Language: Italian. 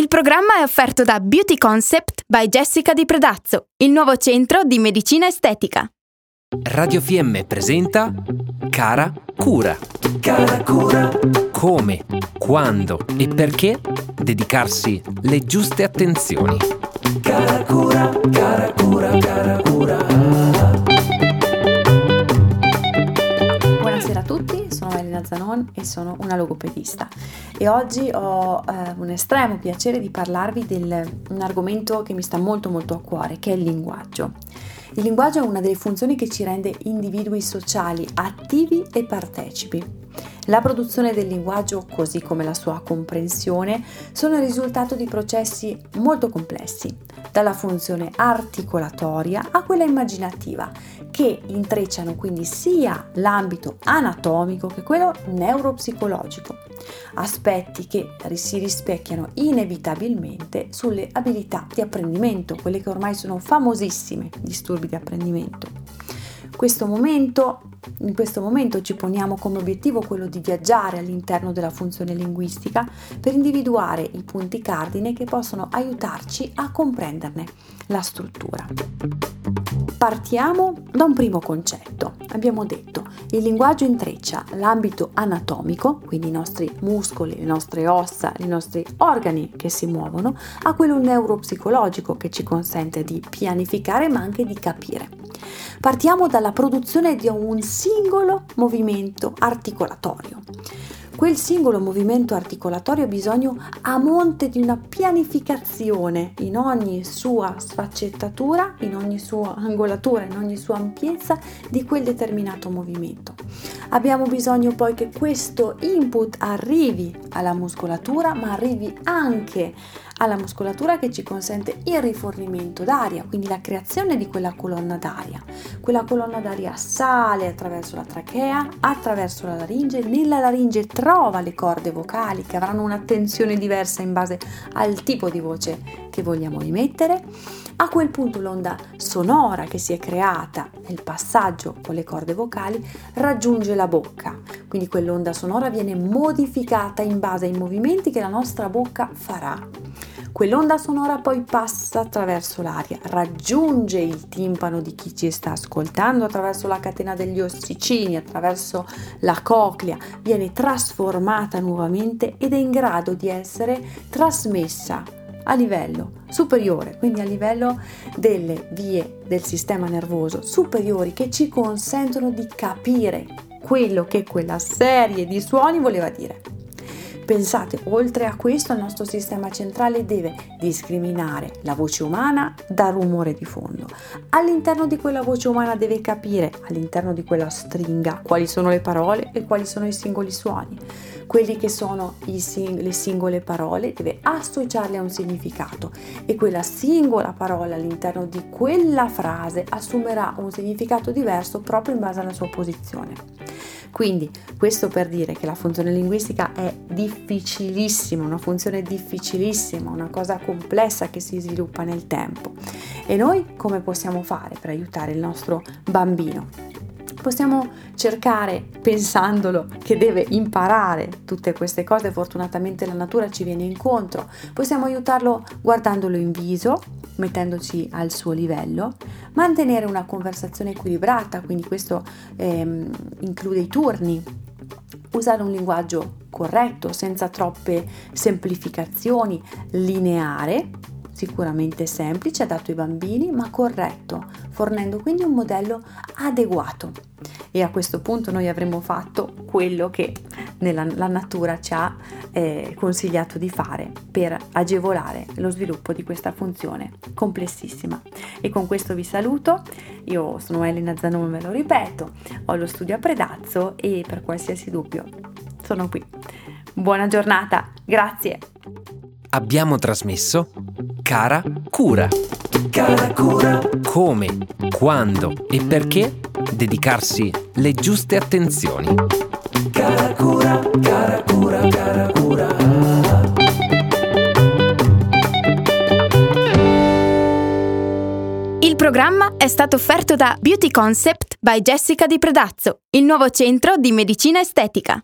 Il programma è offerto da Beauty Concept by Jessica Di Predazzo, il nuovo centro di medicina estetica. Radio FM presenta Cara Cura. Cara Cura. Come, quando e perché dedicarsi le giuste attenzioni. Cara Cura, e sono una logopedista e oggi ho eh, un estremo piacere di parlarvi di un argomento che mi sta molto molto a cuore, che è il linguaggio. Il linguaggio è una delle funzioni che ci rende individui sociali attivi e partecipi. La produzione del linguaggio, così come la sua comprensione, sono il risultato di processi molto complessi, dalla funzione articolatoria a quella immaginativa, che intrecciano quindi sia l'ambito anatomico che quello neuropsicologico, aspetti che si rispecchiano inevitabilmente sulle abilità di apprendimento, quelle che ormai sono famosissime, disturbi di apprendimento. Questo momento in questo momento ci poniamo come obiettivo quello di viaggiare all'interno della funzione linguistica per individuare i punti cardine che possono aiutarci a comprenderne la struttura. Partiamo da un primo concetto. Abbiamo detto il linguaggio intreccia l'ambito anatomico, quindi i nostri muscoli, le nostre ossa, i nostri organi che si muovono, a quello neuropsicologico che ci consente di pianificare ma anche di capire. Partiamo dalla produzione di un singolo movimento articolatorio. Quel singolo movimento articolatorio ha bisogno a monte di una pianificazione in ogni sua sfaccettatura, in ogni sua angolatura, in ogni sua ampiezza di quel determinato movimento. Abbiamo bisogno poi che questo input arrivi alla muscolatura, ma arrivi anche alla muscolatura che ci consente il rifornimento d'aria, quindi la creazione di quella colonna d'aria. Quella colonna d'aria sale attraverso la trachea, attraverso la laringe, nella laringe trova le corde vocali che avranno una tensione diversa in base al tipo di voce che vogliamo emettere. A quel punto l'onda sonora che si è creata nel passaggio con le corde vocali raggiunge la bocca, quindi quell'onda sonora viene modificata in base ai movimenti che la nostra bocca farà. Quell'onda sonora poi passa attraverso l'aria, raggiunge il timpano di chi ci sta ascoltando attraverso la catena degli ossicini, attraverso la coclea, viene trasformata nuovamente ed è in grado di essere trasmessa a livello superiore, quindi a livello delle vie del sistema nervoso superiori che ci consentono di capire quello che quella serie di suoni voleva dire. Pensate, oltre a questo il nostro sistema centrale deve discriminare la voce umana dal rumore di fondo. All'interno di quella voce umana deve capire, all'interno di quella stringa, quali sono le parole e quali sono i singoli suoni. Quelli che sono sing- le singole parole deve associarle a un significato e quella singola parola all'interno di quella frase assumerà un significato diverso proprio in base alla sua posizione. Quindi questo per dire che la funzione linguistica è difficilissima, una funzione difficilissima, una cosa complessa che si sviluppa nel tempo. E noi come possiamo fare per aiutare il nostro bambino? Possiamo cercare, pensandolo, che deve imparare tutte queste cose, fortunatamente la natura ci viene incontro, possiamo aiutarlo guardandolo in viso, mettendoci al suo livello, mantenere una conversazione equilibrata, quindi questo ehm, include i turni, usare un linguaggio corretto, senza troppe semplificazioni, lineare, sicuramente semplice, adatto ai bambini, ma corretto, fornendo quindi un modello adeguato. E a questo punto noi avremmo fatto quello che nella, la natura ci ha eh, consigliato di fare per agevolare lo sviluppo di questa funzione complessissima. E con questo vi saluto, io sono Elena Zanone, ve lo ripeto, ho lo studio a Predazzo e per qualsiasi dubbio sono qui. Buona giornata, grazie! Abbiamo trasmesso Cara Cura. Cara Cura. Come, quando e perché dedicarsi le giuste attenzioni. Cara Cura, cara Cura, cara Cura. Il programma è stato offerto da Beauty Concept by Jessica Di Predazzo, il nuovo centro di medicina estetica.